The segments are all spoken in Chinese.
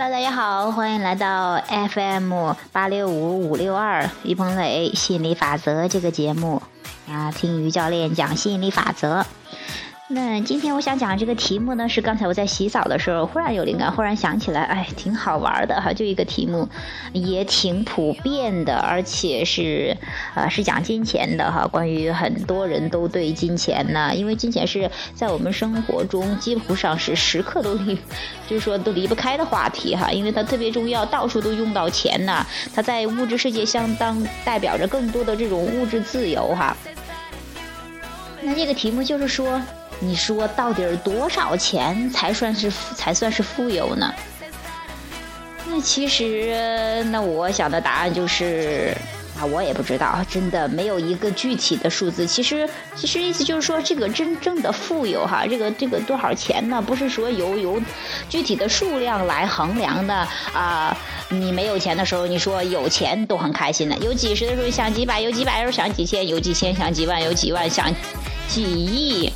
Hello，大家好，欢迎来到 FM 八六五五六二于鹏磊吸引力法则这个节目啊，听于教练讲吸引力法则。那今天我想讲这个题目呢，是刚才我在洗澡的时候忽然有灵感，忽然想起来，哎，挺好玩的哈，就一个题目，也挺普遍的，而且是，呃，是讲金钱的哈。关于很多人都对金钱呢，因为金钱是在我们生活中几乎上是时刻都离，就是说都离不开的话题哈，因为它特别重要，到处都用到钱呢。它在物质世界相当代表着更多的这种物质自由哈。那这个题目就是说。你说到底儿多少钱才算是才算是富有呢？那其实，那我想的答案就是啊，我也不知道，真的没有一个具体的数字。其实，其实意思就是说，这个真正的富有哈，这个这个多少钱呢？不是说由由具体的数量来衡量的啊。你没有钱的时候，你说有钱都很开心的；有几十的时候想几百，有几百的时候想几千，有几千想几万，有几万想几亿。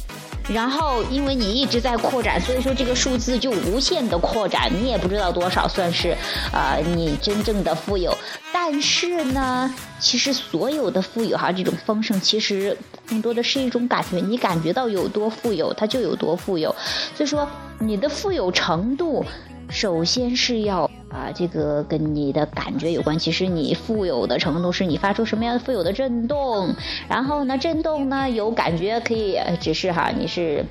然后，因为你一直在扩展，所以说这个数字就无限的扩展，你也不知道多少算是，呃，你真正的富有。但是呢，其实所有的富有哈，这种丰盛，其实更多的是一种感觉，你感觉到有多富有，它就有多富有。所以说，你的富有程度。首先是要啊，这个跟你的感觉有关。其实你富有的程度是你发出什么样的富有的震动，然后呢，震动呢有感觉可以只是哈，你是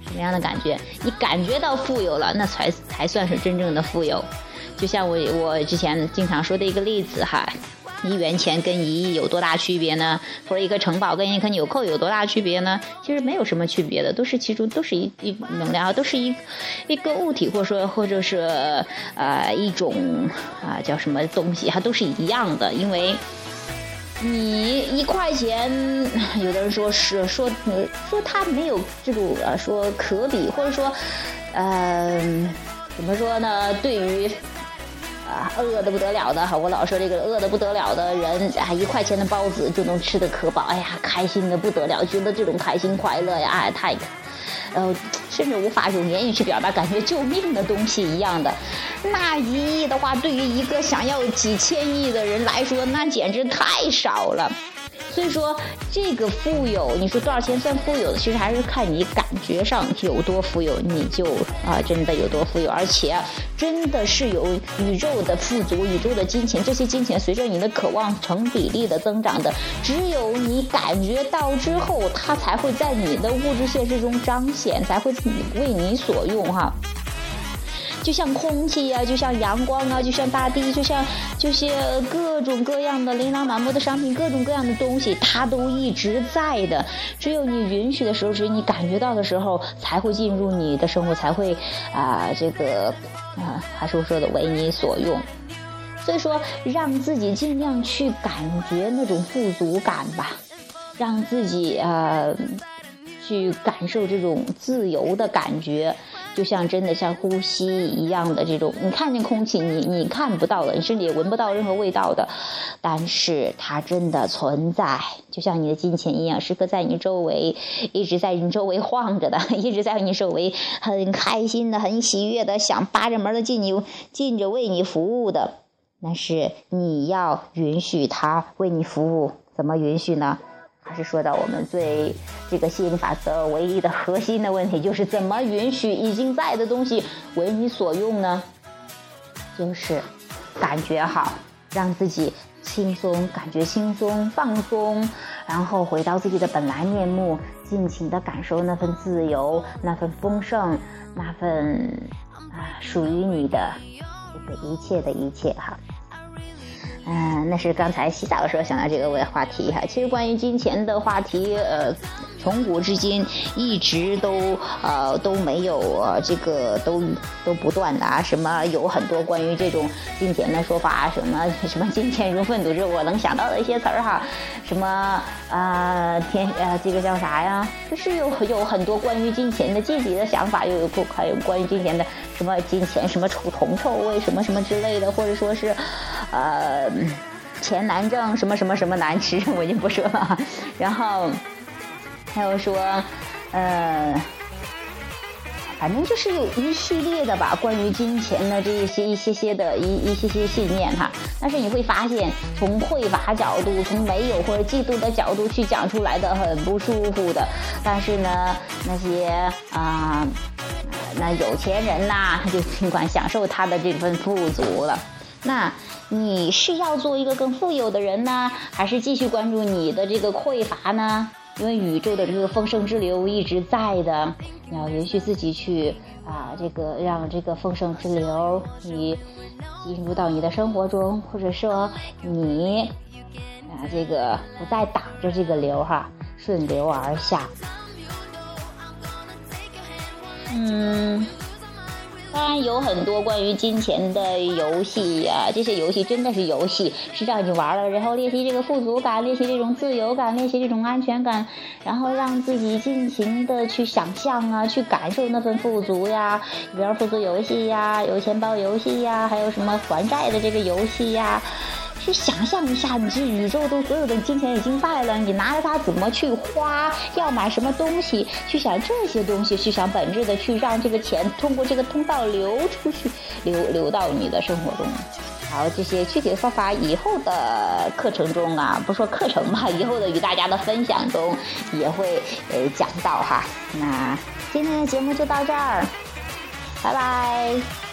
什么样的感觉？你感觉到富有了，那才才算是真正的富有。就像我我之前经常说的一个例子哈。一元钱跟一亿有多大区别呢？或者一个城堡跟一颗纽扣有多大区别呢？其实没有什么区别的，都是其中都是一一能量，都是一一个物体，或者说或者是呃一种啊叫什么东西，它都是一样的。因为你一块钱，有的人说是说说它没有这种呃说可比，或者说嗯怎么说呢？对于啊，饿的不得了的哈！我老说这个饿的不得了的人，啊，一块钱的包子就能吃的可饱，哎呀，开心的不得了，觉得这种开心快乐呀，哎，太，呃，甚至无法用言语去表达，感觉救命的东西一样的。那一亿的话，对于一个想要几千亿的人来说，那简直太少了。所以说，这个富有，你说多少钱算富有的？其实还是看你感觉上有多富有，你就啊真的有多富有，而且真的是有宇宙的富足、宇宙的金钱，这些金钱随着你的渴望成比例的增长的。只有你感觉到之后，它才会在你的物质现实中彰显，才会为你所用哈。就像空气啊，就像阳光啊，就像大地，就像这些各种各样的琳琅满目的商品，各种各样的东西，它都一直在的。只有你允许的时候，只有你感觉到的时候，才会进入你的生活，才会啊，这个啊，还是我说的为你所用。所以说，让自己尽量去感觉那种富足感吧，让自己啊，去感受这种自由的感觉。就像真的像呼吸一样的这种，你看见空气，你你看不到的，你甚至也闻不到任何味道的，但是它真的存在，就像你的金钱一样，时刻在你周围，一直在你周围晃着的，一直在你周围，很开心的，很喜悦的，想扒着门的进你进着为你服务的，那是你要允许他为你服务，怎么允许呢？还是说到我们最这个吸引力法则唯一的核心的问题，就是怎么允许已经在的东西为你所用呢？就是感觉好，让自己轻松，感觉轻松放松，然后回到自己的本来面目，尽情的感受那份自由，那份丰盛，那份啊属于你的这个一切的一切哈。嗯，那是刚才洗澡的时候想到这个话题哈。其实关于金钱的话题，呃，从古至今一直都呃都没有这个都都不断的啊。什么有很多关于这种金钱的说法，什么 什么金钱如粪土，这我能想到的一些词儿哈。什么啊天呃这个叫啥呀？就是有有很多关于金钱的积极的想法，又有有关于金钱的什么金钱什么臭铜臭味什么什么之类的，或者说是。呃，钱难挣，什么什么什么难吃，我就不说了。然后还有说，呃，反正就是有一系列的吧，关于金钱的这一些一些些的一一些些信念哈。但是你会发现，从匮乏角度，从没有或者嫉妒的角度去讲出来的很不舒服的。但是呢，那些啊，那有钱人呐，他就尽管享受他的这份富足了。那你是要做一个更富有的人呢，还是继续关注你的这个匮乏呢？因为宇宙的这个丰盛之流一直在的，你要允许自己去啊，这个让这个丰盛之流你进入到你的生活中，或者说你啊，这个不再挡着这个流哈，顺流而下。嗯。当然有很多关于金钱的游戏呀，这些游戏真的是游戏，是让你玩了，然后练习这个富足感，练习这种自由感，练习这种安全感，然后让自己尽情的去想象啊，去感受那份富足呀，比如富足游戏呀，有钱包游戏呀，还有什么还债的这个游戏呀。去想象一下，你这宇宙中所有的金钱已经败了，你拿着它怎么去花？要买什么东西？去想这些东西，去想本质的，去让这个钱通过这个通道流出去，流流到你的生活中。好，这些具体的方法，以后的课程中啊，不说课程吧，以后的与大家的分享中也会呃讲到哈。那今天的节目就到这儿，拜拜。